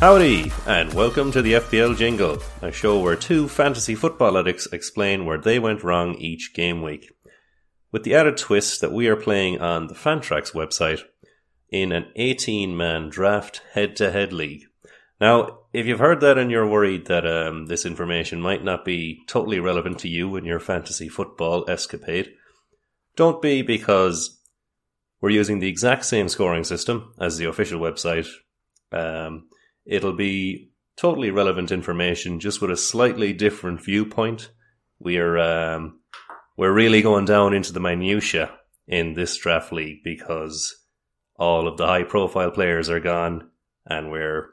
Howdy, and welcome to the FPL Jingle, a show where two fantasy football addicts explain where they went wrong each game week. With the added twist that we are playing on the Fantrax website in an 18 man draft head to head league. Now, if you've heard that and you're worried that um, this information might not be totally relevant to you in your fantasy football escapade, don't be because we're using the exact same scoring system as the official website. Um, it'll be totally relevant information, just with a slightly different viewpoint. We're um, we're really going down into the minutia in this draft league because all of the high profile players are gone, and we're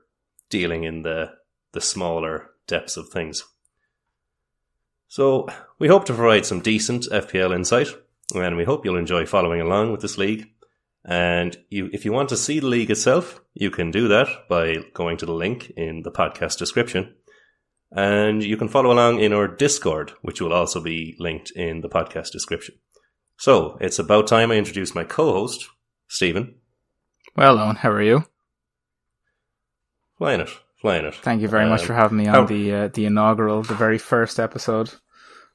dealing in the the smaller depths of things. So we hope to provide some decent FPL insight, and we hope you'll enjoy following along with this league. And you, if you want to see the league itself, you can do that by going to the link in the podcast description. And you can follow along in our Discord, which will also be linked in the podcast description. So it's about time I introduce my co-host, Stephen. Well, Eoin, how are you? Flying it, flying it. Thank you very um, much for having me on how- the uh, the inaugural, the very first episode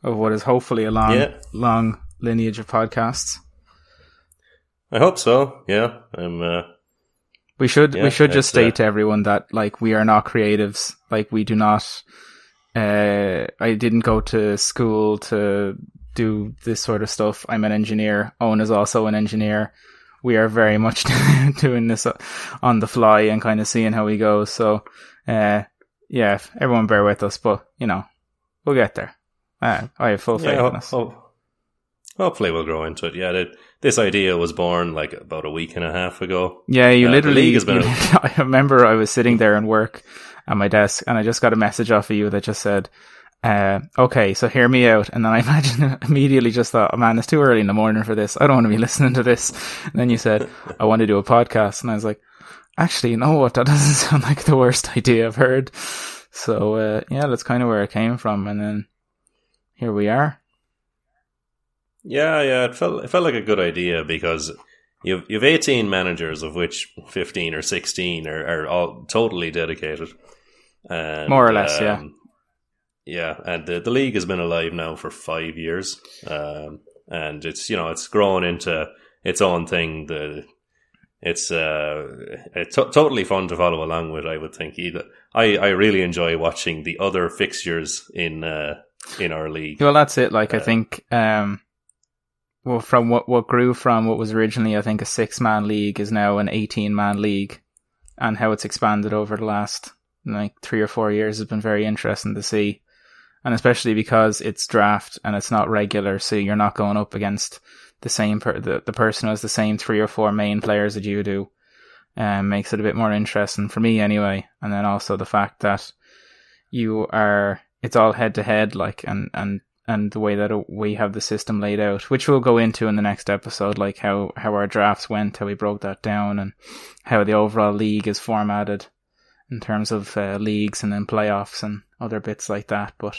of what is hopefully a long, yeah. long lineage of podcasts. I hope so. Yeah, I'm. Uh, we should yeah, we should just state uh, to everyone that like we are not creatives. Like we do not. Uh, I didn't go to school to do this sort of stuff. I'm an engineer. Eoin is also an engineer we are very much doing this on the fly and kind of seeing how we go. So, uh, yeah, everyone bear with us, but you know, we'll get there. Uh, I have full faith yeah, in us. Hopefully, we'll grow into it. Yeah, this idea was born like about a week and a half ago. Yeah, you uh, literally. Has been I remember I was sitting there in work at my desk, and I just got a message off of you that just said, uh, okay, so hear me out. And then I imagine immediately just thought, oh, man, it's too early in the morning for this. I don't want to be listening to this. And then you said, I want to do a podcast. And I was like, actually, you know what? That doesn't sound like the worst idea I've heard. So, uh, yeah, that's kind of where it came from. And then here we are. Yeah, yeah, it felt, it felt like a good idea because you've, you've 18 managers of which 15 or 16 are, are all totally dedicated. And, More or less, um, yeah yeah, and the the league has been alive now for five years, um, and it's you know it's grown into its own thing. The it's uh it's t- totally fun to follow along with. I would think either I I really enjoy watching the other fixtures in uh in our league. Well, that's it. Like uh, I think um. Well, from what what grew from what was originally, I think, a six man league is now an eighteen man league, and how it's expanded over the last like three or four years has been very interesting to see and especially because it's draft and it's not regular, so you're not going up against the same per- the the person who has the same three or four main players that you do. Um, makes it a bit more interesting for me anyway. And then also the fact that you are it's all head to head, like and and and the way that we have the system laid out, which we'll go into in the next episode, like how how our drafts went, how we broke that down, and how the overall league is formatted in terms of uh, leagues and then playoffs and other bits like that. But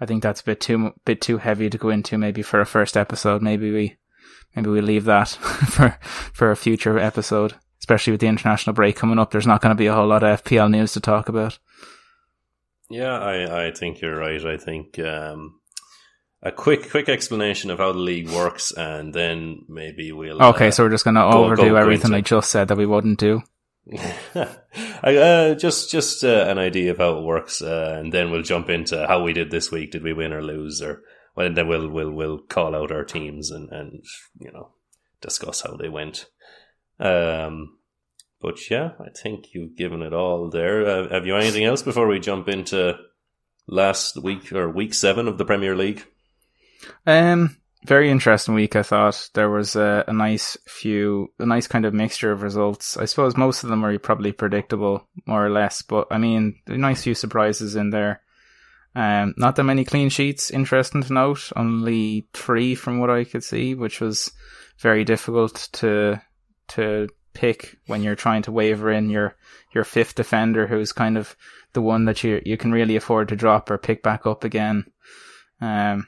I think that's a bit too bit too heavy to go into maybe for a first episode. Maybe we maybe we leave that for for a future episode, especially with the international break coming up. There's not going to be a whole lot of FPL news to talk about. Yeah, I I think you're right. I think um, a quick quick explanation of how the league works, and then maybe we'll. Okay, uh, so we're just going to overdo go everything I just said that we wouldn't do. I, uh, just just uh, an idea of how it works, uh, and then we'll jump into how we did this week. Did we win or lose, or well, and then we'll we'll we'll call out our teams and and you know discuss how they went. Um, but yeah, I think you've given it all there. Uh, have you anything else before we jump into last week or week seven of the Premier League? Um, very interesting week. I thought there was a, a, nice few, a nice kind of mixture of results. I suppose most of them were probably predictable, more or less. But I mean, a nice few surprises in there. Um, not that many clean sheets. Interesting to note, only three from what I could see, which was very difficult to to pick when you're trying to waver in your your fifth defender, who's kind of the one that you you can really afford to drop or pick back up again. Um,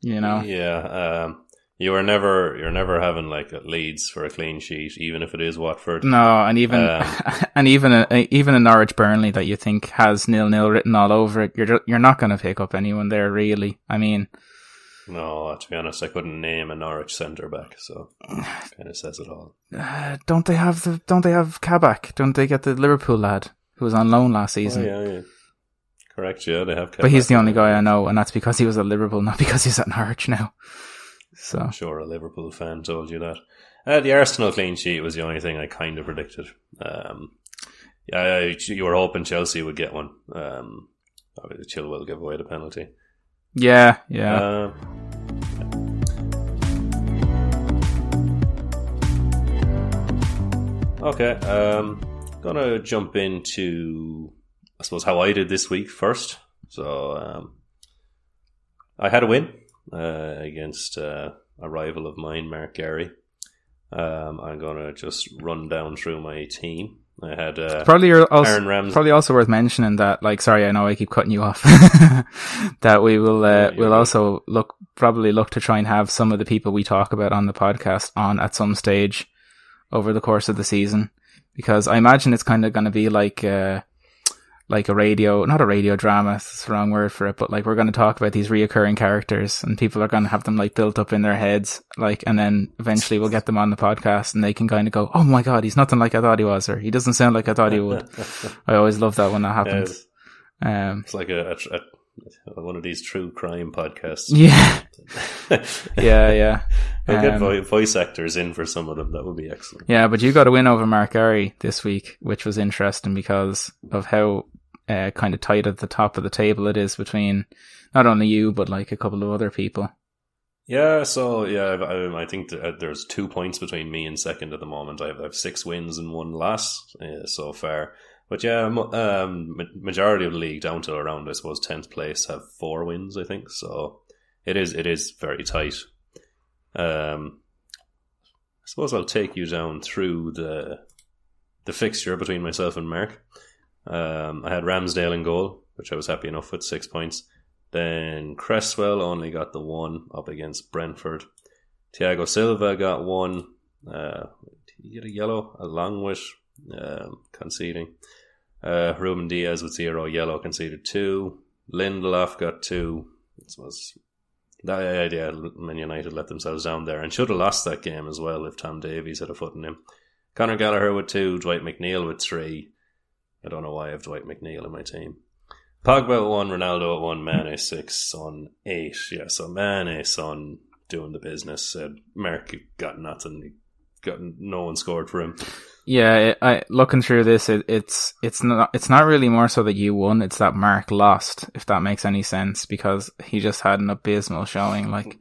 you know. Yeah, um, You were never you're never having like Leeds for a clean sheet, even if it is Watford. No, and even um, and even a, even a Norwich Burnley that you think has nil nil written all over it, you're you're not going to pick up anyone there really. I mean, no, to be honest, I couldn't name a Norwich centre back, so kind of says it all. Uh, don't they have the? Don't they have Kabak? Don't they get the Liverpool lad who was on loan last season? Oh, yeah, yeah. Correct, yeah, they have. But he's the only guy I know, and that's because he was at Liverpool, not because he's at Norwich now. So I'm sure a Liverpool fan told you that. Uh, the Arsenal clean sheet was the only thing I kind of predicted. Um, yeah, you were hoping Chelsea would get one. Um, Chilwell give away the penalty. Yeah, yeah. Uh, okay, um, gonna jump into, I suppose, how I did this week first. So, um, I had a win uh, against uh, a rival of mine, Mark Gary. Um, I'm gonna just run down through my team. I had uh, probably also, Aaron Rams- probably also worth mentioning that. Like, sorry, I know I keep cutting you off. that we will uh, yeah, we'll right. also look probably look to try and have some of the people we talk about on the podcast on at some stage over the course of the season, because I imagine it's kind of going to be like. Uh, like a radio, not a radio drama, that's the wrong word for it, but like we're going to talk about these reoccurring characters and people are going to have them like built up in their heads, like, and then eventually we'll get them on the podcast and they can kind of go, Oh my God, he's nothing like I thought he was, or he doesn't sound like I thought he would. I always love that when that happens. Yeah, um, it's like a, a, a, one of these true crime podcasts. Yeah. yeah, yeah. We'll get um, voice actors in for some of them. That would be excellent. Yeah, but you got a win over Mark Gary this week, which was interesting because of how uh, kind of tight at the top of the table it is between not only you but like a couple of other people. Yeah, so yeah, I, I think uh, there's two points between me and second at the moment. I have, I have six wins and one loss uh, so far. But yeah, um, majority of the league down to around I suppose tenth place have four wins. I think so. It is it is very tight. Um, I suppose I'll take you down through the the fixture between myself and Mark. Um, I had Ramsdale in goal, which I was happy enough with, six points. Then Cresswell only got the one up against Brentford. Thiago Silva got one. Uh, did he get a yellow along with um, conceding? Uh, Ruben Dias with zero yellow conceded two. Lindelof got two. This was that idea. Man United let themselves down there and should have lost that game as well if Tom Davies had a foot in him. Conor Gallagher with two. Dwight McNeil with three. I don't know why I have Dwight McNeil in my team. Pogba at one, Ronaldo at one, Mane six, on eight. Yeah, so Mane, Son doing the business. Said Merck got nothing. Got no one scored for him. Yeah, I looking through this, it, it's it's not it's not really more so that you won. It's that Mark lost, if that makes any sense, because he just had an abysmal showing. Like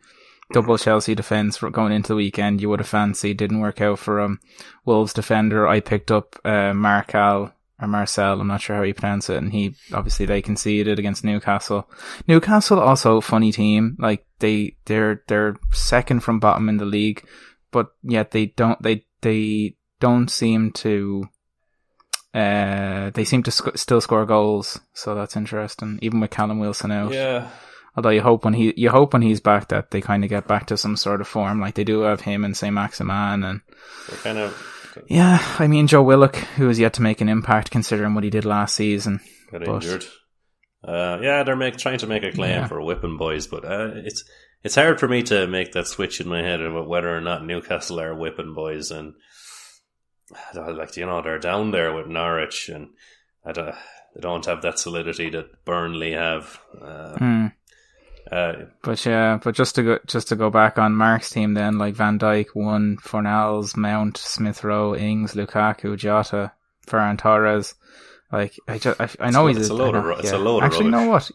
double Chelsea defense for going into the weekend, you would have fancied didn't work out for him. Wolves defender, I picked up uh, Marcal or Marcel, I'm not sure how you pronounce it, and he obviously they conceded against Newcastle. Newcastle also funny team, like they they're they're second from bottom in the league, but yet they don't they they don't seem to uh they seem to sc- still score goals, so that's interesting. Even with Callum Wilson out, yeah. Although you hope when he you hope when he's back that they kind of get back to some sort of form, like they do have him and Saint-Maximin and they're kind of yeah, I mean Joe Willock, who has yet to make an impact considering what he did last season. Got but, injured. Uh, yeah, they're make, trying to make a claim yeah. for whipping boys, but uh, it's it's hard for me to make that switch in my head about whether or not Newcastle are whipping boys, and like you know they're down there with Norwich, and I don't, they don't have that solidity that Burnley have. Uh, mm. Uh, but yeah, but just to go just to go back on Mark's team, then like Van Dijk, one Fornals, Mount, Smith Rowe, Ings, Lukaku, Jota, Ferran Torres. Like I just I, I know it's he's it's a load of it's yeah. a load Actually, you know what?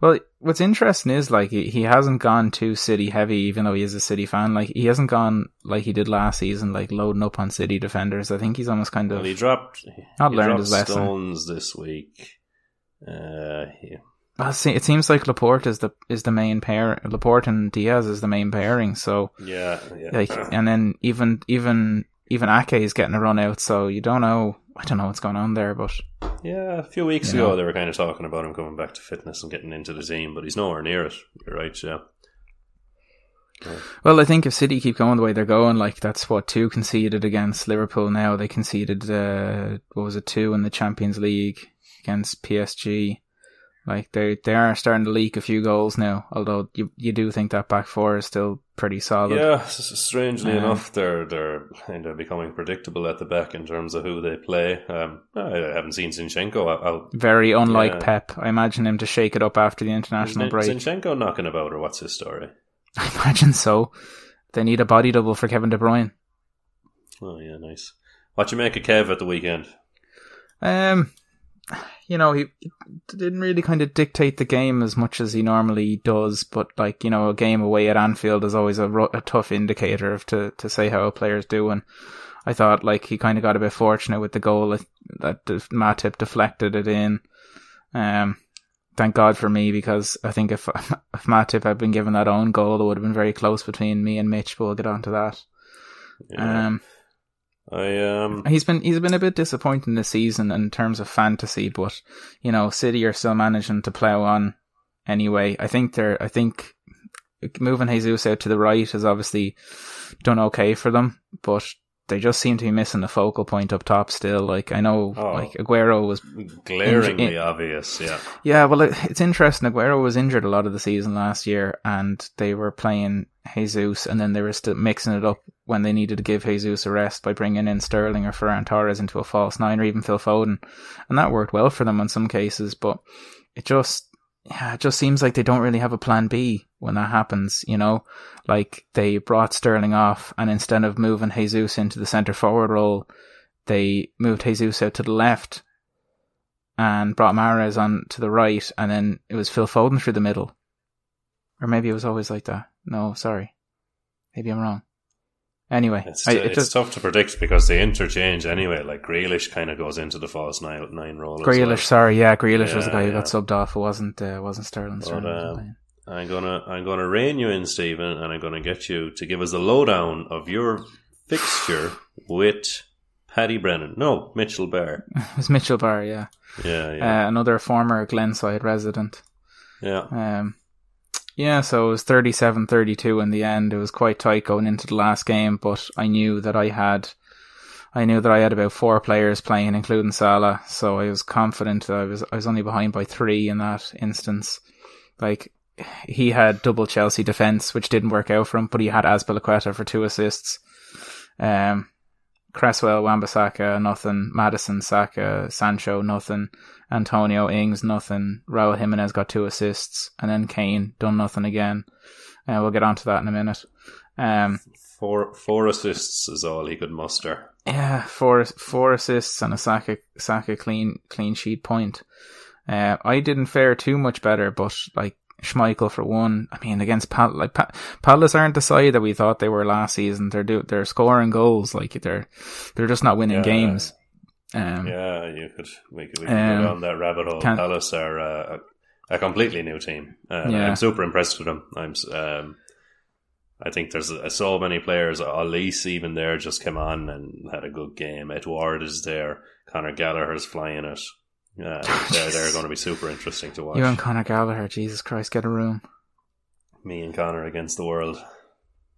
Well, what's interesting is like he hasn't gone too City heavy, even though he is a City fan. Like he hasn't gone like he did last season, like loading up on City defenders. I think he's almost kind of well, he dropped not he learned dropped his lesson. Stones this week. Uh, yeah. It seems like Laporte is the is the main pair. Laporte and Dias is the main pairing. So yeah, yeah. Like, and then even even even Ake is getting a run out. So you don't know. I don't know what's going on there, but yeah, a few weeks ago know. they were kind of talking about him coming back to fitness and getting into the team, but he's nowhere near it. You're right, yeah. Well, I think if City keep going the way they're going, like that's what two conceded against Liverpool. Now they conceded uh, what was it two in the Champions League against PSG. Like they they are starting to leak a few goals now. Although you you do think that back four is still pretty solid. Yeah, strangely um, enough, they're they're kind of becoming predictable at the back in terms of who they play. Um, I haven't seen Zinchenko. I'll, Very unlike yeah. Pep. I imagine him to shake it up after the international Is break. Zinchenko knocking about, or what's his story? I imagine so. They need a body double for Kevin De Bruyne. Oh yeah, nice. What you make of Kev at the weekend? Um, you know, he didn't really kind of dictate the game as much as he normally does. But like, you know, a game away at Anfield is always a, a tough indicator of to to say how a player's doing. I thought like he kind of got a bit fortunate with the goal that, that Matip deflected it in. Um, thank God for me because I think if if Matip had been given that own goal, it would have been very close between me and Mitch. But we'll get on to that. Yeah. Um, I um he's been he's been a bit disappointing this season in terms of fantasy, but you know City are still managing to plough on anyway. I think they're I think moving Jesus out to the right has obviously done okay for them, but they just seem to be missing the focal point up top still. Like I know, oh, like Aguero was glaringly in, obvious. Yeah, yeah. Well, it, it's interesting. Aguero was injured a lot of the season last year, and they were playing Jesus, and then they were still mixing it up when they needed to give Jesus a rest by bringing in Sterling or Ferran Torres into a false nine, or even Phil Foden, and that worked well for them in some cases. But it just yeah, it just seems like they don't really have a plan B when that happens, you know? Like they brought Sterling off and instead of moving Jesus into the centre forward role, they moved Jesus out to the left and brought Mahrez on to the right and then it was Phil Foden through the middle. Or maybe it was always like that. No, sorry. Maybe I'm wrong. Anyway, it's, I, it it's tough to predict because they interchange anyway. Like Grealish kind of goes into the false nine, nine role. Grealish, well. sorry, yeah, Grealish yeah, was the guy who got subbed off. It wasn't uh, wasn't Sterling. But, Sterling um, I'm gonna I'm gonna rein you in, Stephen, and I'm gonna get you to give us a lowdown of your fixture with Paddy Brennan. No, Mitchell Barr. it was Mitchell Barr, yeah. Yeah, yeah. Uh, another former Glenside resident. Yeah. Um, yeah, so it was 37 32 in the end. It was quite tight going into the last game, but I knew that I had. I knew that I had about four players playing, including Salah, so I was confident that I was I was only behind by three in that instance. Like he had double Chelsea defense, which didn't work out for him, but he had Azpilicueta for two assists. Um, Cresswell, Wan-Bissaka, nothing. Maddison, Saka, Sancho, nothing. Antonio Ings, nothing. Raul Jimenez got two assists, and then Kane done nothing again. Uh, we'll get onto that in a minute. Um, four four assists is all he could muster. Yeah, four four assists and a Saka Saka clean clean sheet point. Uh, I didn't fare too much better, but like Schmeichel for one. I mean, against Pal- like pa- Palace aren't the side that we thought they were last season. They're do- they're scoring goals. Like they're they're just not winning yeah. games. Um, yeah, you could we could, we could um, go down that rabbit hole. Palace are uh, a, completely new team. Uh, yeah. I'm super impressed with them. I'm. Um, I think there's uh, so many players. Olise even there just came on and had a good game. Edouard is there. Conor Gallagher's flying it. Yeah, they're, they're going to be super interesting to watch. You and Conor Gallagher, Jesus Christ, get a room. Me and Conor against the world.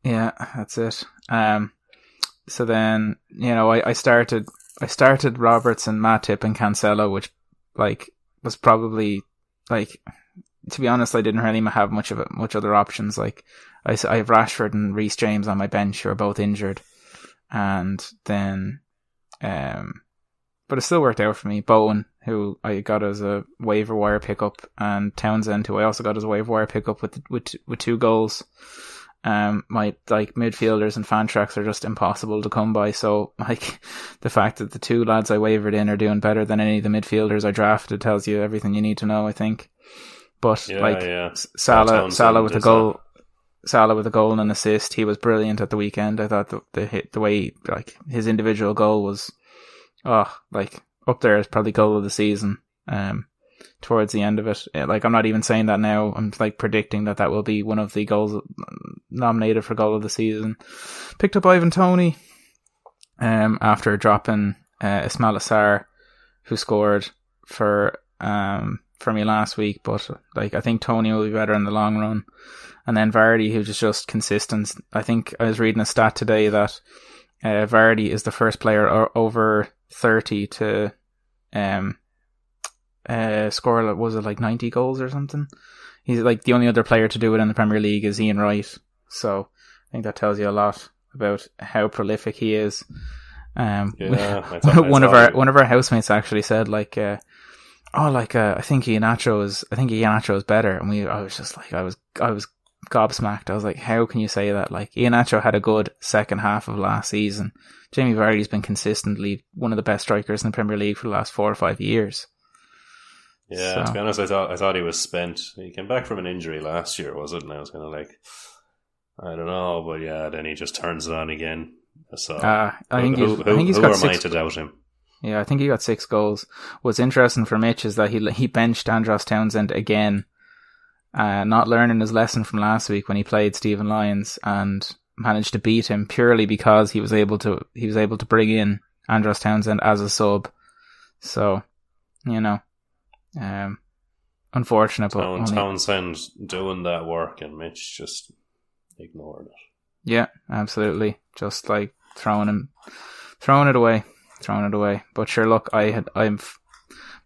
Yeah, that's it. Um, so then you know, I, I started I started Roberts and Matip and Cancelo, which like was probably like to be honest, I didn't really have much of it, much other options. Like I, I have Rashford and Reece James on my bench who are both injured, and then um, but it still worked out for me. Bowen, who I got as a waiver wire pickup, and Townsend, who I also got as a waiver wire pickup with with with two goals. Um, my like midfielders and Fantrax are just impossible to come by. So like the fact that the two lads I wavered in are doing better than any of the midfielders I drafted tells you everything you need to know. I think. But yeah, like yeah. Salah, Salah with a goal. Salah with a goal and an assist. He was brilliant at the weekend. I thought the, the hit, the way like his individual goal was oh, like up there is probably goal of the season. Um, towards the end of it, like I'm not even saying that now. I'm like predicting that that will be one of the goals nominated for goal of the season. Picked up Ivan Toney, um, after dropping uh, Ismaila Sarr, who scored for um for me last week, but like I think Toney will be better in the long run. And then Vardy, who's just, just consistent. I think I was reading a stat today that uh, Vardy is the first player over 30 to um, uh, score, was it like 90 goals or something? He's like the only other player to do it in the Premier League is Ian Wright. So I think that tells you a lot about how prolific he is. Um, yeah, one of our one of our housemates actually said like, uh, oh, like uh, I think Iheanacho is I think Iheanacho is better, and we I was just like I was I was gobsmacked. I was like, how can you say that? Like Iheanacho had a good second half of last season. Jamie Vardy's been consistently one of the best strikers in the Premier League for the last four or five years. Yeah, so. to be honest, I thought I thought he was spent. He came back from an injury last year, was it? And I was kind of like, I don't know, but yeah, then he just turns it on again. So uh, I think who, who, I think he's who got six, I to doubt him? Yeah, I think he got six goals. What's interesting for Mitch is that he he benched Andros Townsend again, uh, not learning his lesson from last week when he played Stephen Lyons and managed to beat him purely because he was able to he was able to bring in Andros Townsend as a sub. So, you know, um, unfortunate. But only... Townsend doing that work and Mitch just ignored it. Yeah, absolutely. Just like throwing him, throwing it away, throwing it away. But sure, look, I had I'm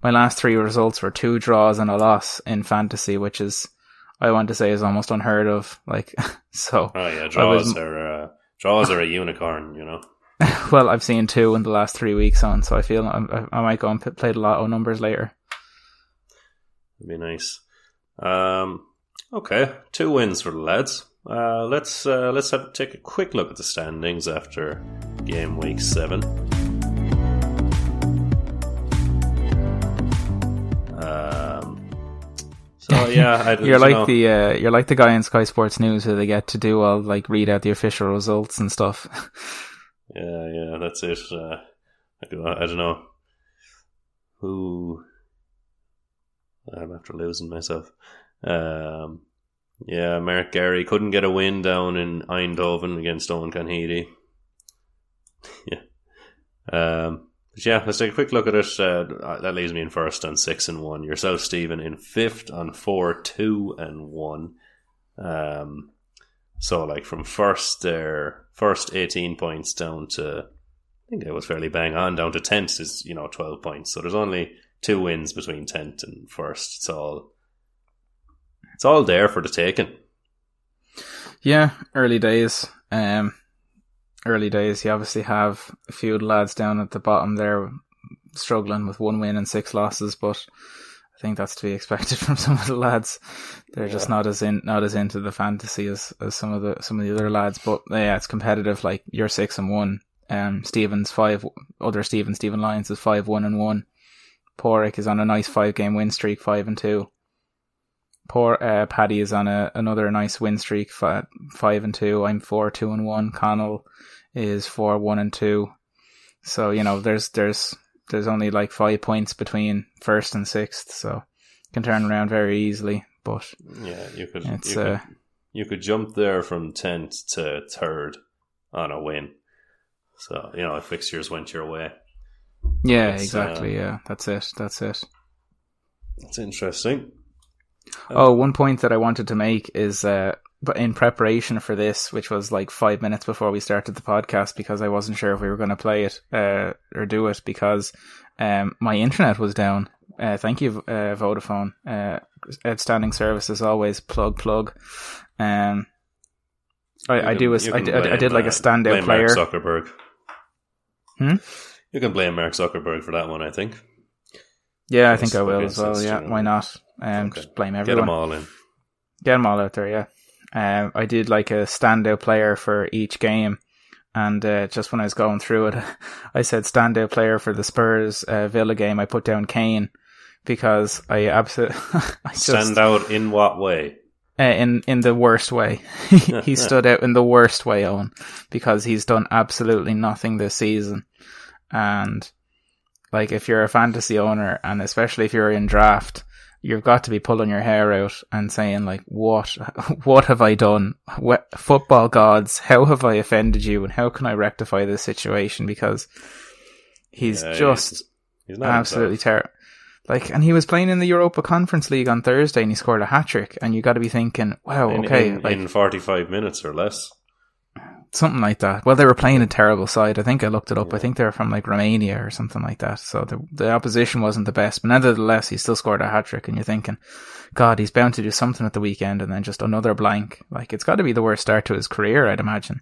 my last three results were two draws and a loss in fantasy, which is I want to say is almost unheard of. Like so. Oh yeah, draws was, are uh, draws are a unicorn, you know. well, I've seen two in the last three weeks on, so I feel I, I might go and play the lotto numbers later. It'd be nice. Um, okay, two wins for the lads. Uh, let's uh, let's have take a quick look at the standings after game week seven. so yeah, I, you're like know. the uh, you're like the guy in Sky Sports News who they get to do all like read out the official results and stuff. yeah, yeah, that's it. Uh, I, I don't know who I'm after losing myself. Um, yeah, Mark Gary couldn't get a win down in Eindhoven against Owen Conheady. yeah. Um, but yeah, let's take a quick look at it. Uh, that leaves me in first on six and one. Yourself, Stephen, in fifth on four, two and one. Um, so like from first there, first eighteen points down to, I think it was fairly bang on down to tenth is you know twelve points. So there's only two wins between tenth and first. It's all it's all there for the taking. Yeah, early days. Um, early days. You obviously have a few lads down at the bottom there struggling with one win and six losses, but I think that's to be expected from some of the lads. They're yeah. just not as in not as into the fantasy as, as some of the some of the other lads. But yeah, it's competitive. Like you're six and one. Um, Stevens five. Other Stephen Stephen Lyons is five one and one. Porrick is on a nice five game win streak, five and two. Poor uh, Paddy is on a, another nice win streak, five, five and two. I'm four two and one. Connell is four one and two. So you know, there's there's there's only like five points between first and sixth, so can turn around very easily. But yeah, you could it's you, uh, could, you could jump there from tenth to third on a win. So you know, if fixtures went your way. Yeah, exactly. Uh, yeah, that's it. That's it. That's interesting. Oh, one point that I wanted to make is, uh, but in preparation for this, which was like five minutes before we started the podcast, because I wasn't sure if we were going to play it uh, or do it, because um, my internet was down. Uh, thank you, uh, Vodafone. Uh, outstanding service as always. Plug, plug. Um, I, can, I do a, I, blame, I, did like a uh, standout player. Mark Zuckerberg. Hmm. You can blame Mark Zuckerberg for that one, I think. Yeah, I think I will as well. Yeah, why not? Um, okay. just blame everyone. Get them all in. Get them all out there. Yeah. Um, I did like a standout player for each game, and uh, just when I was going through it, I said standout player for the Spurs uh, Villa game. I put down Kane because I absolutely stand out in what way? Uh, in in the worst way. he stood out in the worst way, Eoin, because he's done absolutely nothing this season, and like if you're a fantasy owner, and especially if you're in draft, you've got to be pulling your hair out and saying like, what, what have I done? What, football gods, how have I offended you, and how can I rectify this situation? Because he's yeah, just he's, he's absolutely terrible. Like, and he was playing in the Europa Conference League on Thursday, and he scored a hat trick. And you got to be thinking, wow, in, okay, in, like in forty-five minutes or less. Something like that. Well, they were playing a terrible side. I think I looked it up. I think they were from like Romania or something like that. So the the opposition wasn't the best, but nevertheless, he still scored a hat trick. And you're thinking, God, he's bound to do something at the weekend, and then just another blank. Like it's got to be the worst start to his career, I'd imagine.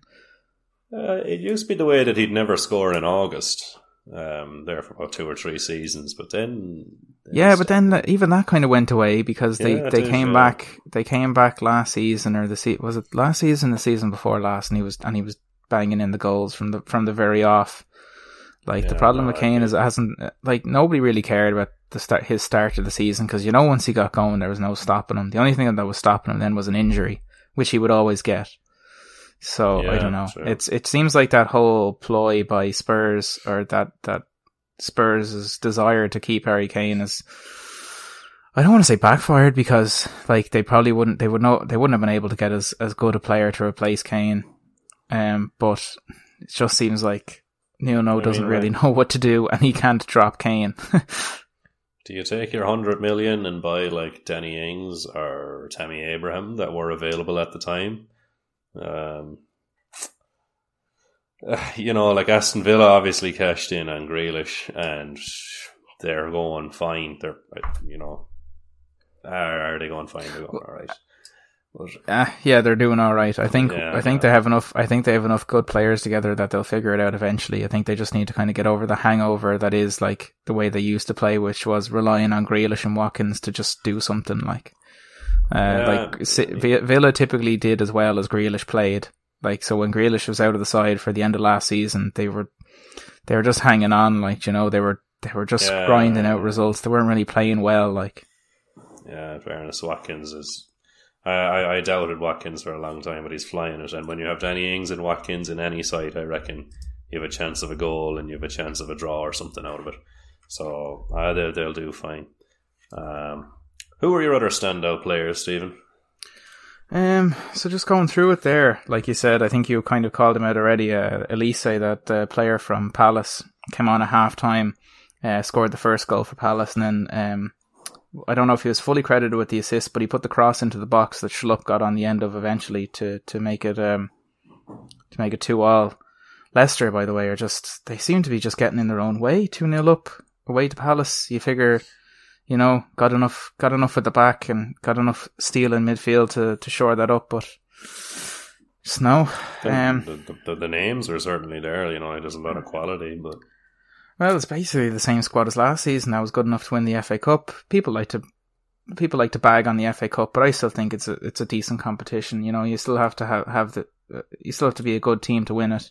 Uh, it used to be the way that he'd never score in August. Um, there for about two or three seasons, but then Yeah, but then even that kind of went away because they, Yeah, they is, came yeah. back they came back last season or the se- was it last season the season before last and he was and he was banging in the goals from the from the very off. Like the problem no, with Kane is it hasn't like nobody really cared about the start his start of the season because you know once he got going there was no stopping him. The only thing that was stopping him then was an injury, which he would always get. So I don't know. It's it seems like that whole ploy by Spurs or that that Spurs' desire to keep Harry Kane is I don't want to say backfired because like they probably wouldn't they would know they wouldn't have been able to get as as good a player to replace Kane. Um but it just seems like Nuno doesn't mean, really like- know what to do and he can't drop Kane. Do you take your hundred million and buy like Danny Ings or Tammy Abraham that were available at the time? Um, you know, like Aston Villa obviously cashed in on Grealish, and they're going fine. They're, you know, are, they going fine? They're going all right. Uh, yeah, they're doing all right. I think Yeah, I think yeah. they have enough. I think they have enough good players together that they'll figure it out eventually. I think they just need to kind of get over the hangover that is like the way they used to play, which was relying on Grealish and Watkins to just do something. Like, uh, Yeah. like Villa typically did as well as Grealish played. Like, so when Grealish was out of the side for the end of last season, they were they were just hanging on. Like, you know, they were they were just Yeah. grinding out results. They weren't really playing well. Like, yeah, fairness, Watkins is. I, I, I doubted Watkins for a long time, but he's flying it. And when you have Danny Ings and Watkins in any side, I reckon you have a chance of a goal and you have a chance of a draw or something out of it. So uh, they'll, they'll do fine. Um, who are your other standout players, Stephen? Um, so just going through it there, like you said, I think you kind of called him out already. Uh, Olise, that uh, player from Palace, came on at half time, uh, scored the first goal for Palace, and then um, I don't know if he was fully credited with the assist, but he put the cross into the box that Schlupp got on the end of eventually to to make it um to make it two all. Leicester, by the way, are just they seem to be just getting in their own way. Two 0 up away to Palace. You figure you know, got enough, got enough at the back and got enough steel in midfield to, to shore that up, but just no. The, Um, the, the, the names are certainly there. You know, there's a lot of quality, but Well, it's basically the same squad as last season. That was good enough to win the FA Cup. People like to, people like to bag on the FA Cup, but I still think it's a, it's a decent competition. You know, you still have to have, have the, you still have to be a good team to win it.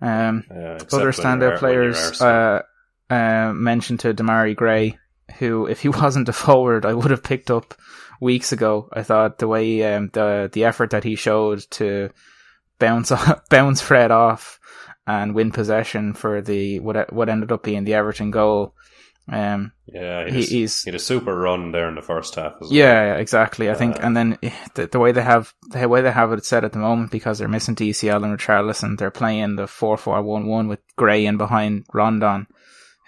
Um, except other standout players uh, uh, mentioned to Demarai Gray, who, if he wasn't a forward, I would have picked up weeks ago. I thought the way um, the the effort that he showed to bounce off, bounce Fred off and win possession for the what what ended up being the Everton goal. Um, yeah, he, he- he's- he had a super run there in the first half. As well. yeah, exactly. I think, Uh, and then eh, the, the way they have the way they have it set at the moment because they're missing DCL and Richarlison, they're playing the four four one one with Gray in behind Rondon,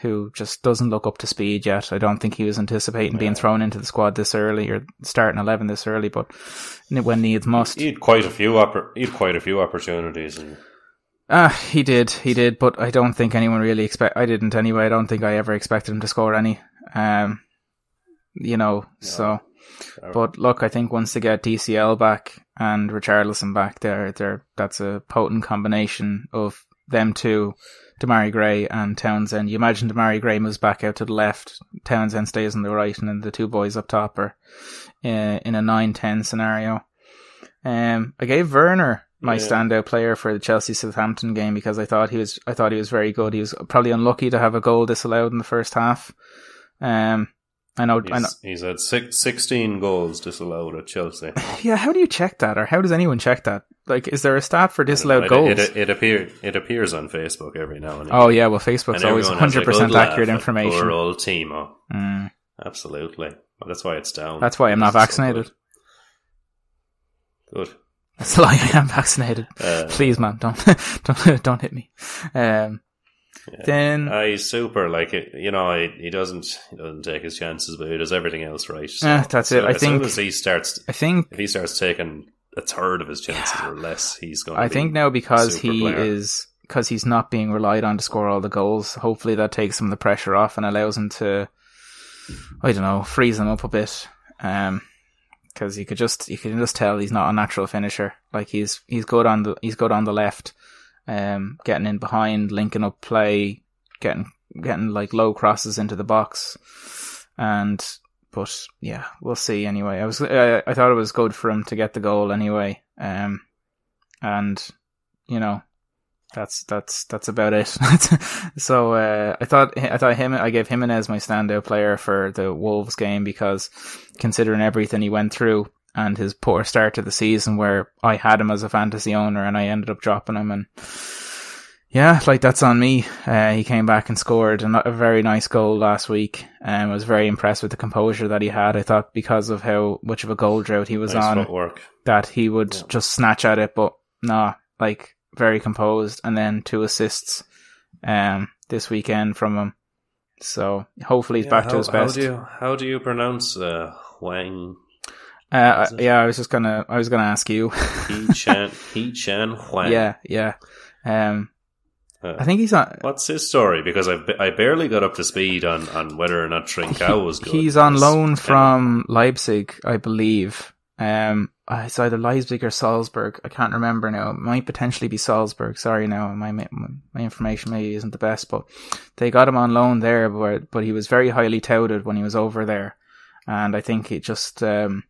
who just doesn't look up to speed yet. I don't think he was anticipating being thrown into the squad this early or starting eleven this early, but when needs must. he had quite a few oppor- he had quite a few opportunities, and Ah, he did, he did, but I don't think anyone really expect. I didn't anyway. I don't think I ever expected him to score any. Um, you know, so. But look, I think once they get DCL back and Richarlison back, there, there, that's a potent combination of them two, Demarai Gray and Townsend. You imagine Demarai Gray moves back out to the left, Townsend stays on the right, and then the two boys up top are uh, in a 9-10 scenario. Um, I gave Werner my Yeah. standout player for the Chelsea Southampton game because I thought he was, I thought he was very good. He was probably unlucky to have a goal disallowed in the first half. Um, I know, I know. he's, he's had six, 16 goals disallowed at Chelsea. Yeah, how do you check that, or how does anyone check that? Like, is there a stat for disallowed it, goals? It, it, it, appear, it appears on Facebook every now and then. oh yeah, well, Facebook's always everyone has a hundred percent good laugh accurate information. Poor old Timo. Mm, Absolutely. Well, that's why it's down. that's why I'm not It's so vaccinated. Good. That's a lie. I am vaccinated. Uh, Please, man, don't don't don't hit me. Um, Then Uh, he's super. Like you know, he, he doesn't he doesn't take his chances, but he does everything else right. So, Eh, that's it. so I as soon think- as he starts, I think if he starts taking a third of his chances or less, he's going. to I think now because he player. is because he's not being relied on to score all the goals. Hopefully that takes some of the pressure off and allows him to, I don't know, freeze him up a bit. Um, because you could just you can just tell he's not a natural finisher. Like he's he's good on the he's good on the left, um, getting in behind, linking up play, getting getting like low crosses into the box, and but yeah, we'll see. Anyway, I was I, I thought it was good for him to get the goal anyway. Um, and you know that's that's that's about it. so uh, I thought I thought him I gave Jimenez my standout player for the Wolves game because considering everything he went through and his poor start to the season where I had him as a fantasy owner and I ended up dropping him and yeah, like that's on me. Uh, he came back and scored a, a very nice goal last week and was very impressed with the composure that he had. I thought because of how much of a goal drought he was nice on footwork. that he would Yeah. just snatch at it, but nah, like very composed, and then two assists um this weekend from him. So hopefully he's Yeah, back how, to his best. How do you how do you pronounce uh, Hwang uh, yeah, I was just gonna, I was gonna ask you. Hee-chan Hee-chan Hwang? yeah, yeah. Um, Uh, I think he's on. What's his story? Because I I barely got up to speed on, on whether or not Trincao was good. He's on loan from Leipzig, I believe. Um, uh, it's either Leipzig or Salzburg. I can't remember now. It might potentially be Salzburg. Sorry, now my my, my information maybe isn't the best, but they got him on loan there. But but he was very highly touted when he was over there, and I think it just um,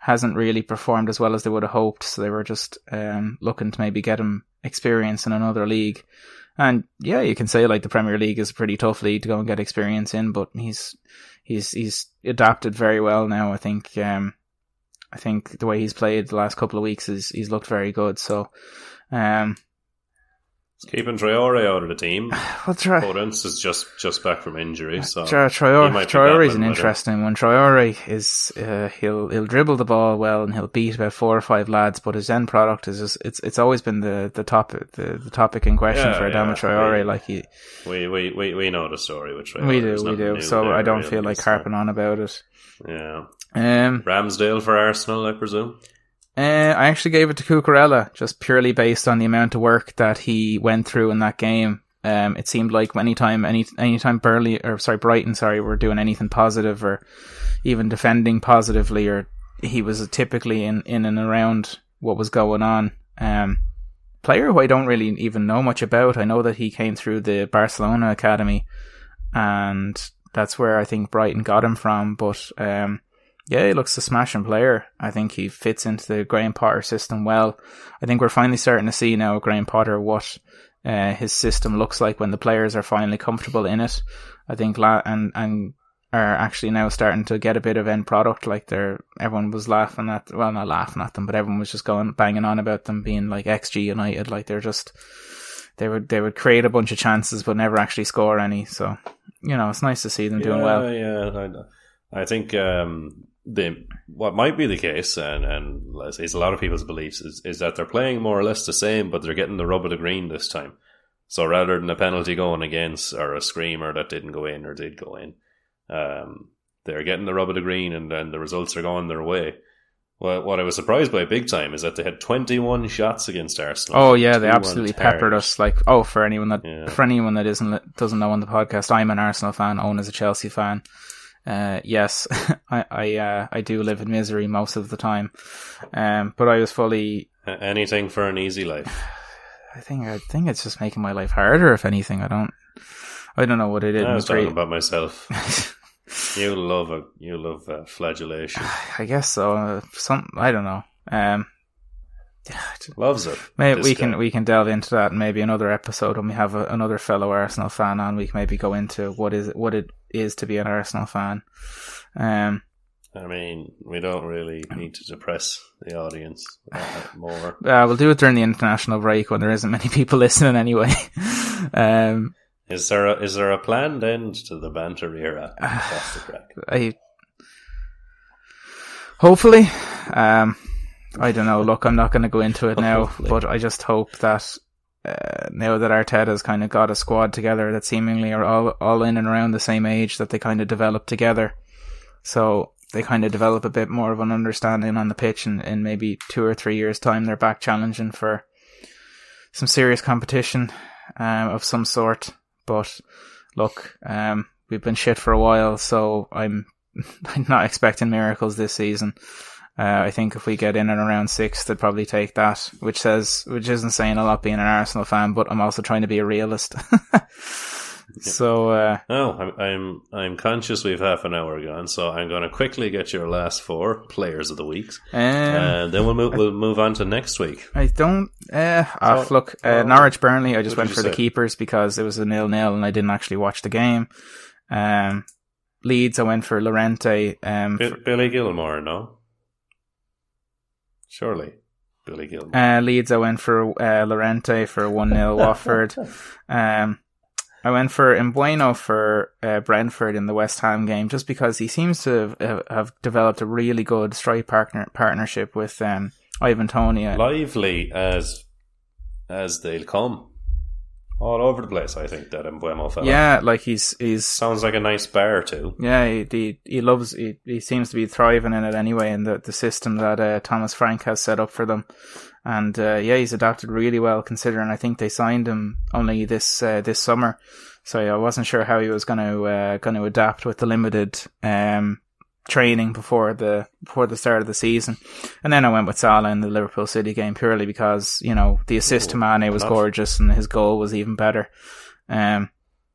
hasn't really performed as well as they would have hoped. So they were just um, looking to maybe get him experience in another league. And yeah, you can say like the Premier League is a pretty tough league to go and get experience in, but he's he's he's adapted very well now. I think um, I think the way he's played the last couple of weeks is he's looked very good. So um, It's keeping Traore out of the team. we'll try. Podence is just just back from injury, so Tra- Traore, Traore is an interesting one. Traore is uh, he'll he'll dribble the ball well and he'll beat about four or five lads, but his end product is just it's it's always been the the topic the, the topic in question Yeah, for Adama yeah. Traore. We- like he we, we, we, we know the story with Traore. we There's do we do. So I don't really, feel like harping on about it. Yeah, Um, Ramsdale for Arsenal, I presume. Uh, I actually gave it to Cucurella just purely based on the amount of work that he went through in that game. Um, it seemed like anytime, any anytime Burnley or sorry Brighton, sorry, were doing anything positive or even defending positively, or he was typically in in and around what was going on. Um, player who I don't really even know much about. I know that he came through the Barcelona academy, and that's where I think Brighton got him from. But um, yeah, he looks a smashing player. I think he fits into the Graham Potter system well. I think we're finally starting to see now Graham Potter what uh, his system looks like when the players are finally comfortable in it. I think la- and and are actually now starting to get a bit of end product. Like they're everyone was laughing at well not laughing at them, but everyone was just going banging on about them being like XG United. Like they're just they would they would create a bunch of chances but never actually score any. So you know it's nice to see them doing yeah, well. Yeah, I, I think um, the what might be the case, and and is a lot of people's beliefs is, is that they're playing more or less the same, but they're getting the rub of the green this time. So rather than a penalty going against or a screamer that didn't go in or did go in, um, they're getting the rub of the green, and then the results are going their way. Well, what I was surprised by big time is that they had 21 shots against Arsenal. Oh yeah, they absolutely peppered us. Like oh, for anyone that Yeah. for anyone that isn't doesn't know on the podcast, I'm an Arsenal fan. Eoin is a Chelsea fan. Uh, yes, I I uh, I do live in misery most of the time. Um, but I was fully. Anything for an easy life. I think I think it's just making my life harder. If anything, I don't. I don't know what it is. I was Great- talking about myself. You love a you love uh, flagellation. I guess so. Uh, some I don't know. Um, Loves it. Maybe we can we can delve into that in maybe another episode when we have a, another fellow Arsenal fan on. We can maybe go into what is it, what it is to be an Arsenal fan. Um, I mean, we don't really need to depress the audience more. uh, we'll do it during the international break when there isn't many people listening anyway. um, Is there a, is there a planned end to the banter era? The. I hopefully, um, I don't know. Look, I'm not going to go into it now, Hopefully. but I just hope that uh, now that Arteta's kind of got a squad together that seemingly are all all in and around the same age that they kind of develop together. So they kind of develop a bit more of an understanding on the pitch, and in maybe two or three years' time, they're back challenging for some serious competition um, of some sort. But look, um, we've been shit for a while, so I'm I'm not expecting miracles this season. Uh, I think if we get in and around six, they'd probably take that, which says, which isn't saying a lot being an Arsenal fan, but I'm also trying to be a realist. so, uh, oh, I'm, I'm, I'm conscious we've half an hour gone, so I'm going to quickly get your last four players of the weeks, um, and then we'll move, we'll move on to next week. I don't, uh, oh, look, uh, Norwich Burnley, I just went for the keepers because it was a nil nil and I didn't actually watch the game. Um, Leeds, I went for Llorente, um, Bi- Billy Gilmour, no? Surely, Billy Gilmour. Uh, Leeds, I went for uh, Llorente for 1 0 Watford. Um, I went for Mbeumo for uh, Brentford in the West Ham game just because he seems to have, have developed a really good strike partner partnership with um, Ivan Toney. lively as as they'll come. All over the place, I think that Mbeumo fella. Yeah, like he's he's sounds like a nice bar too. yeah he he, he loves he, he seems to be thriving in it anyway in the the system that uh, Thomas Frank has set up for them. And uh, yeah, he's adapted really well considering I think they signed him only this uh, this summer, so I wasn't sure how he was going to uh, going to adapt with the limited um, training before the before the start of the season. And then I went with Salah in the Liverpool City game purely because you know the assist to Ooh, Mane was not- gorgeous and his goal was even better. Um,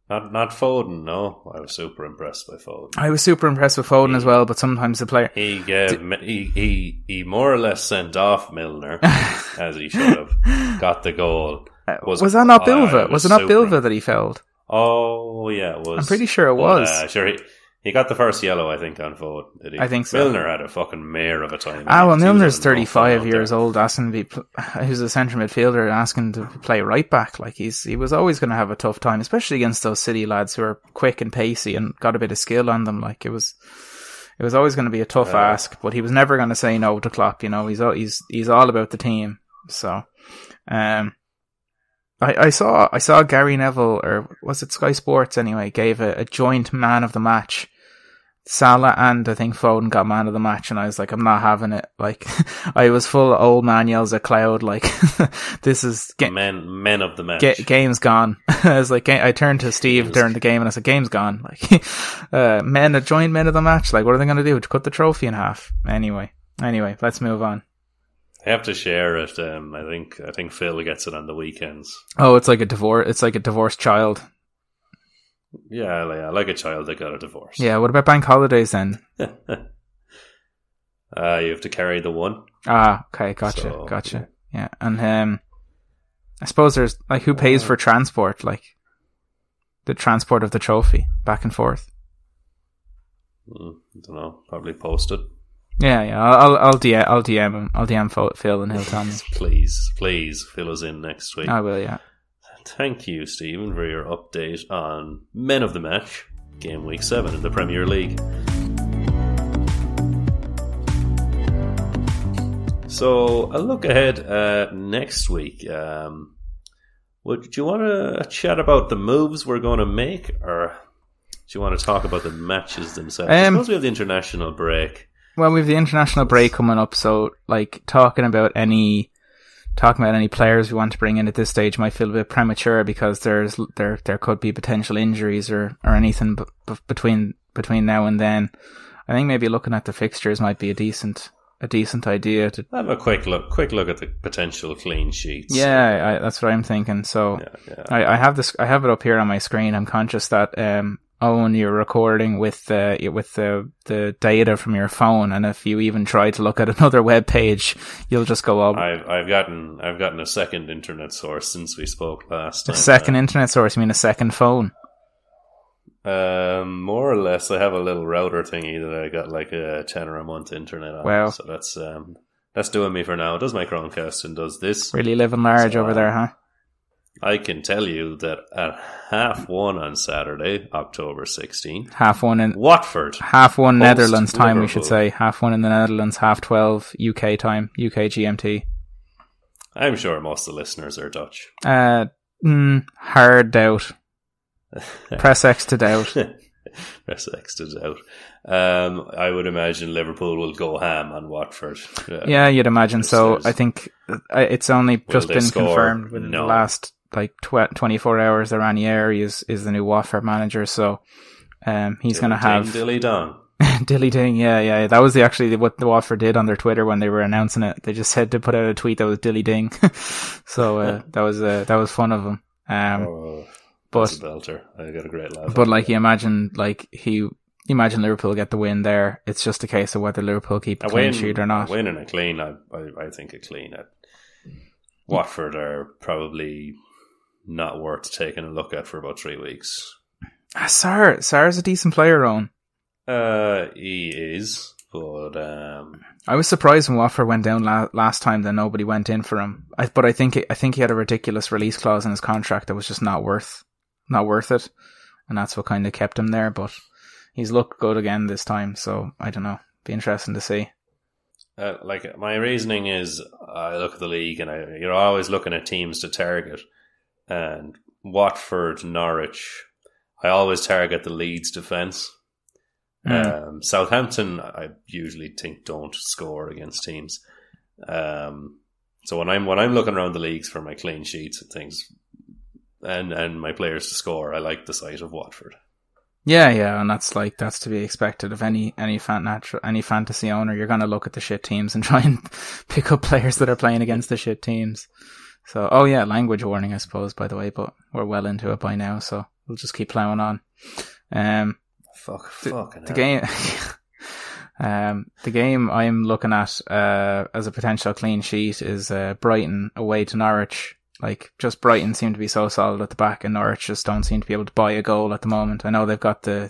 Not not Foden, no. I was super impressed by Foden. I was super impressed with Foden as well, but sometimes the player. He gave he, he he more or less sent off Milner as he should have. Got the goal. Was, Was- that not oh, Silva? was, was it not. Silva that he felled? Oh yeah, it was. I'm pretty sure it But, was. uh, sure, he, he got the first yellow, I think, on Foden. Did he? I think so. Milner had a fucking mare of a time. Ah, well, Milner's having no fun 35 years there. old, asking to be, who's a centre midfielder, asking to play right back. Like, he's, he was always going to have a tough time, especially against those city lads who are quick and pacey and got a bit of skill on them. Like, it was, it was always going to be a tough Yeah. ask, but he was never going to say no to Klopp, you know, he's, all, he's, he's all about the team. So, um, I, I saw, I saw Gary Neville, or was it Sky Sports anyway, gave a, a joint man of the match. Salah and I think Foden got man of the match, and I was like, I'm not having it. Like, I was full of old man yells at cloud. Like, this is ga- men men of the match. ga- game's gone. I was like, I turned to Steve during the game and I said, game's gone. Like, uh, men, a joint men of the match. Like, what are they going to do? To cut the trophy in half? Anyway, anyway, let's move on. They have to share it. Um, I think I think Phil gets it on the weekends. Oh, it's like a divorce. It's like a divorced child. Yeah, like, like a child that got a divorce. Yeah. What about bank holidays then? uh, you have to carry the one. Ah, okay, gotcha, So, gotcha. Yeah, and um, I suppose there's like who pays for transport, like the transport of the trophy back and forth. Mm, I don't know. Probably post it. Yeah, yeah. I'll I'll, I'll DM I'll DM him. I'll DM Phil- Phil and he'll tell me. Please, please fill us in next week. I will. Yeah. Thank you, Stephen, for your update on Men of the Match, game week seven in the Premier League. So, a look ahead uh, next week. Um, would do you want to chat about the moves we're going to make, or do you want to talk about the matches themselves? I Um, suppose we have the international break. Well, we have the international break coming up, so like talking about any talking about any players we want to bring in at this stage might feel a bit premature because there's there there could be potential injuries or or anything b- b- between between now and then. I think maybe looking at the fixtures might be a decent a decent idea to Have a quick look, quick look at the potential clean sheets. Yeah, I, that's what I'm thinking. So yeah, yeah. I, I have this. I have it up here on my screen. I'm conscious that um, Eoin, you're recording with uh, with the the data from your phone, and if you even try to look at another web page, you'll just go up. I've I've gotten I've gotten a second internet source since we spoke last a time. second internet source. You mean a second phone? Um, more or less, I have a little router thingy that I got like a tenner a month internet on. Wow. So that's um that's doing me for now. It does my Chromecast and does this. Really living large So, over uh, there, huh? I can tell you that at half one on Saturday, October 16th, Half one in Watford. half one Netherlands time. We should say half one in the Netherlands, half twelve UK time, UK GMT. I'm sure most of the listeners are Dutch. Uh, mm, hard doubt. Press X to doubt. Press X to doubt. Um, I would imagine Liverpool will go ham on Watford. Yeah, yeah you'd imagine so. I think uh, it's only just been score? confirmed within No. the last like tw- 24 hours that Ranieri is, is the new Watford manager. So, um, he's going to have Dilly Dong. Dilly Ding. Yeah, yeah. That was the, actually what the Watford did on their Twitter when they were announcing it. They just said to put out a tweet that was Dilly Ding. so, uh, that was, uh, that was fun of them. Um, oh, but, a belter. I got a great laugh. but like you imagine, like he, you imagine Liverpool get the win there. It's just a case of whether Liverpool keep a a clean win, sheet or not. A win and a clean. I, I, I think a clean. Uh, Watford are probably not worth taking a look at for about three weeks. Ah, Sarr, Sarr's a decent player, Eoin. Uh, he is, but um, I was surprised when Watford went down la- last time that nobody went in for him. I, but I think I think he had a ridiculous release clause in his contract that was just not worth not worth it, and that's what kind of kept him there. But he's looked good again this time, so I don't know. Be interesting to see. uh, like my reasoning is, I look at the league and I, you're always looking at teams to target, and Watford, Norwich, I always target the Leeds defense. Mm. Um, Southampton, I usually think don't score against teams. Um, so when I'm when I'm looking around the leagues for my clean sheets and things, and and my players to score, I like the sight of Watford. Yeah, yeah, and that's like that's to be expected of any any fan natural any fantasy owner. You're gonna look at the shit teams and try and pick up players that are playing against the shit teams. So, oh yeah, language warning, I suppose. By the way, but we're well into it by now, so we'll just keep plowing on. Um, Fuck, The- fucking the game, um, the game I'm looking at uh, as a potential clean sheet is uh, Brighton away to Norwich. Like, just Brighton seem to be so solid at the back, and Norwich just don't seem to be able to buy a goal at the moment. I know they've got the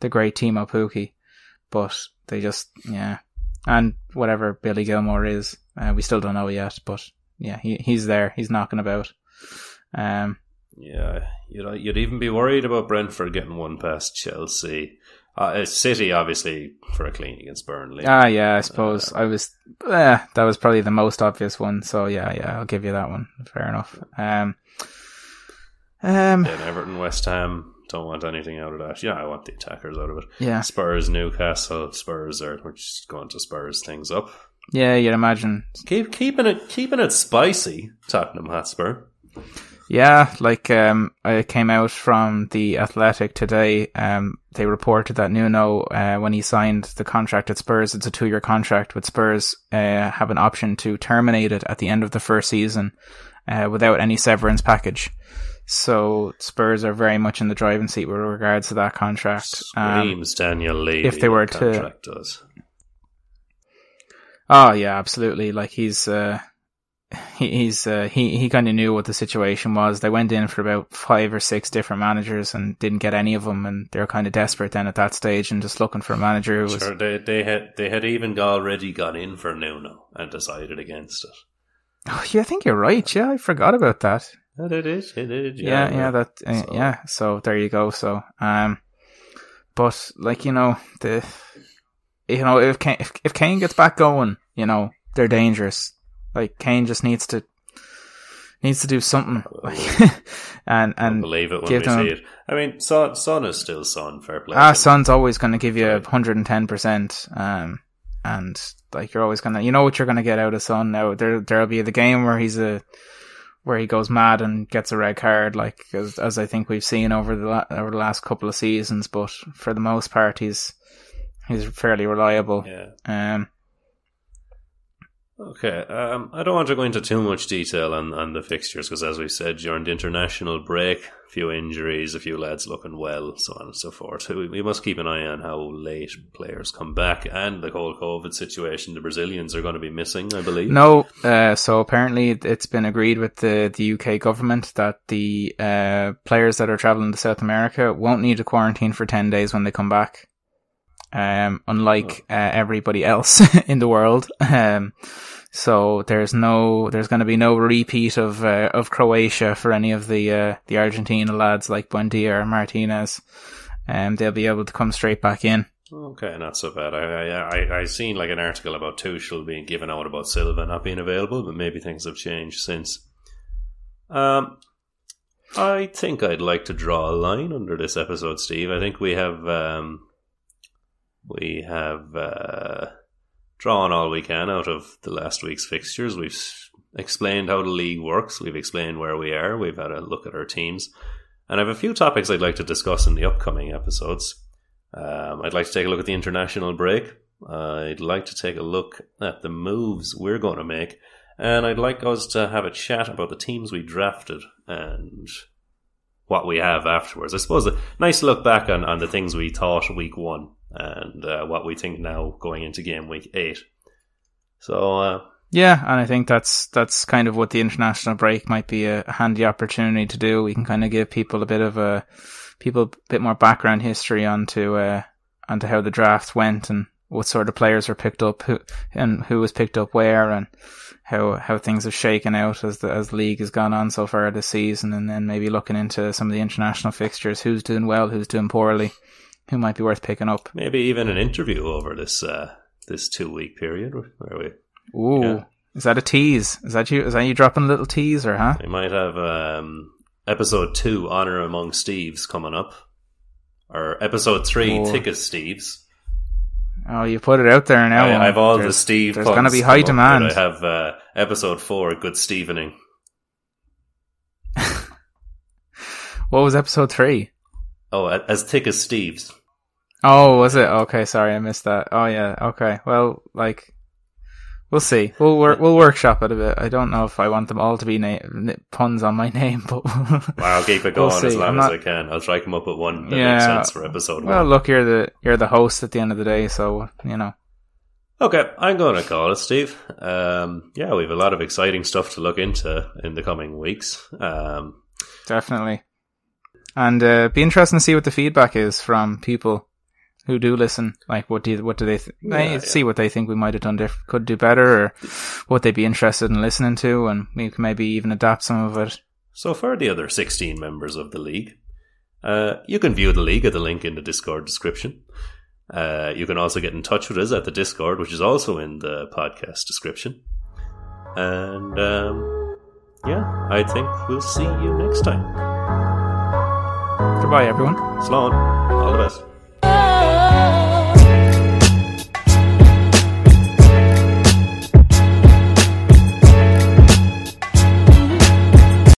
the great Teemu Pukki, but they just yeah, and whatever Billy Gilmour is, uh, we still don't know yet. But yeah, he he's there. He's knocking about. Um, Yeah, you'd you'd even be worried about Brentford getting one past Chelsea. Uh, uh, City, obviously, for a clean against Burnley. Ah, yeah, I suppose I was. Eh, that was probably the most obvious one. So yeah, yeah, I'll give you that one. Fair enough. Um, um, Then Everton, West Ham, don't want anything out of that. Yeah, I want the attackers out of it. yeah, Spurs, Newcastle, Spurs are we're just going to Spurs things up. Yeah. You'd imagine. Keep keeping it keeping it spicy, Tottenham Hotspur. Yeah, like um, I came out from the Athletic today. Um, they reported that Nuno, uh, when he signed the contract at Spurs, it's a two-year contract with Spurs. Uh, have an option to terminate it at the end of the first season, uh, without any severance package. So Spurs are very much in the driving seat with regards to that contract. Um, Screams Daniel Levy. if they were to- does. Oh yeah, absolutely. Like he's uh he, he's uh, he he kind of knew what the situation was. They went in for about five or six different managers and didn't get any of them, and they were kind of desperate then at that stage and just looking for a manager who was. Sure, they they had they had even already gone in for Nuno and decided against it. Oh, yeah, I think you're right. Yeah, I forgot about that. That it is. It is. Yeah, yeah, that uh, So- yeah. So there you go. So um, but like you know the, you know if Kane, if if Kane gets back going, you know they're dangerous. Like Kane just needs to needs to do something, and I and believe it when we them- see it. I mean, Son, Son is still Son. Fair play. ah. Son's always going to give you hundred and ten percent. Um, and like you're always gonna, you know what you're gonna get out of Son now. There there'll be the game where he's a where he goes mad and gets a red card, like as, as I think we've seen over the la- over the last couple of seasons. But for the most part, he's he's fairly reliable. Yeah. Um, Okay. Um, I don't want to go into too much detail on, on the fixtures because, as we said, during the international break, a few injuries, a few lads looking well, so on and so forth. We, we must keep an eye on how late players come back and the whole COVID situation. The Brazilians are going to be missing, I believe. no, uh, so apparently it's been agreed with the the UK government that the uh, players that are traveling to South America won't need to quarantine for ten days when they come back. Um, unlike uh, everybody else in the world. Um, so there's no, there's going to be no repeat of uh, of Croatia for any of the uh, the Argentina lads like Buendia or Martinez. Um, they'll be able to come straight back in. Okay, not so bad. I I I seen like an article about Tuchel being given out about Silva not being available, but maybe things have changed since. Um, I think I'd like to draw a line under this episode, Steve. I think we have um, we have uh, drawn all we can out of the last week's fixtures. We've explained how the league works. We've explained where we are. We've had a look at our teams, and I have a few topics I'd like to discuss in the upcoming episodes. Um, I'd like to take a look at the international break. I'd like to take a look at the moves we're going to make. And I'd like us to have a chat about the teams we drafted and what we have afterwards. I suppose a nice look back on, on the things we thought week one and uh, what we think now going into game week eight. So, uh, yeah, and I think that's that's kind of what the international break might be a handy opportunity to do. We can kind of give people a bit of a people a bit more background history onto uh, onto how the draft went and what sort of players were picked up, who and who was picked up where, and how how things have shaken out as the as the league has gone on so far this season, and then maybe looking into some of the international fixtures, who's doing well, who's doing poorly, who might be worth picking up. Maybe even an interview over this uh, this two week period where we. Ooh, yeah. is that a tease? Is that you? Is that you dropping a little teaser? Huh? We might have um, episode two, Honor Among Steves, coming up, or episode three. Thick as Steves. Oh, you put it out there now. I, I have all the Steve. There's going to be high demand. I have uh, episode four, Good Stevening. what was episode three? Oh, as thick as Steve's. Oh, was it? Okay, sorry, I missed that. Oh, yeah. Okay, well, like We'll see. We'll work. We'll workshop it a bit. I don't know if I want them all to be na- puns on my name, but well, I'll keep it going we'll as long not... as I can. I'll try come up with one that yeah, makes sense for episode well, one. look, you're the you're the host at the end of the day, so you know. Okay, I'm going to call it, Steve. Um, yeah, we have a lot of exciting stuff to look into in the coming weeks. Um, Definitely, and uh, be interesting to see what the feedback is from people who do listen. Like, what do you, what do they th- yeah, yeah. see what they think we might have done diff- could do better, or what they'd be interested in listening to, and we can maybe even adapt some of it. So for the other sixteen members of the league, uh, you can view the league at the link in the Discord description. Uh, you can also get in touch with us at the Discord, which is also in the podcast description. And um, yeah, I think we'll see you next time. Goodbye, everyone. Sloan, all the best.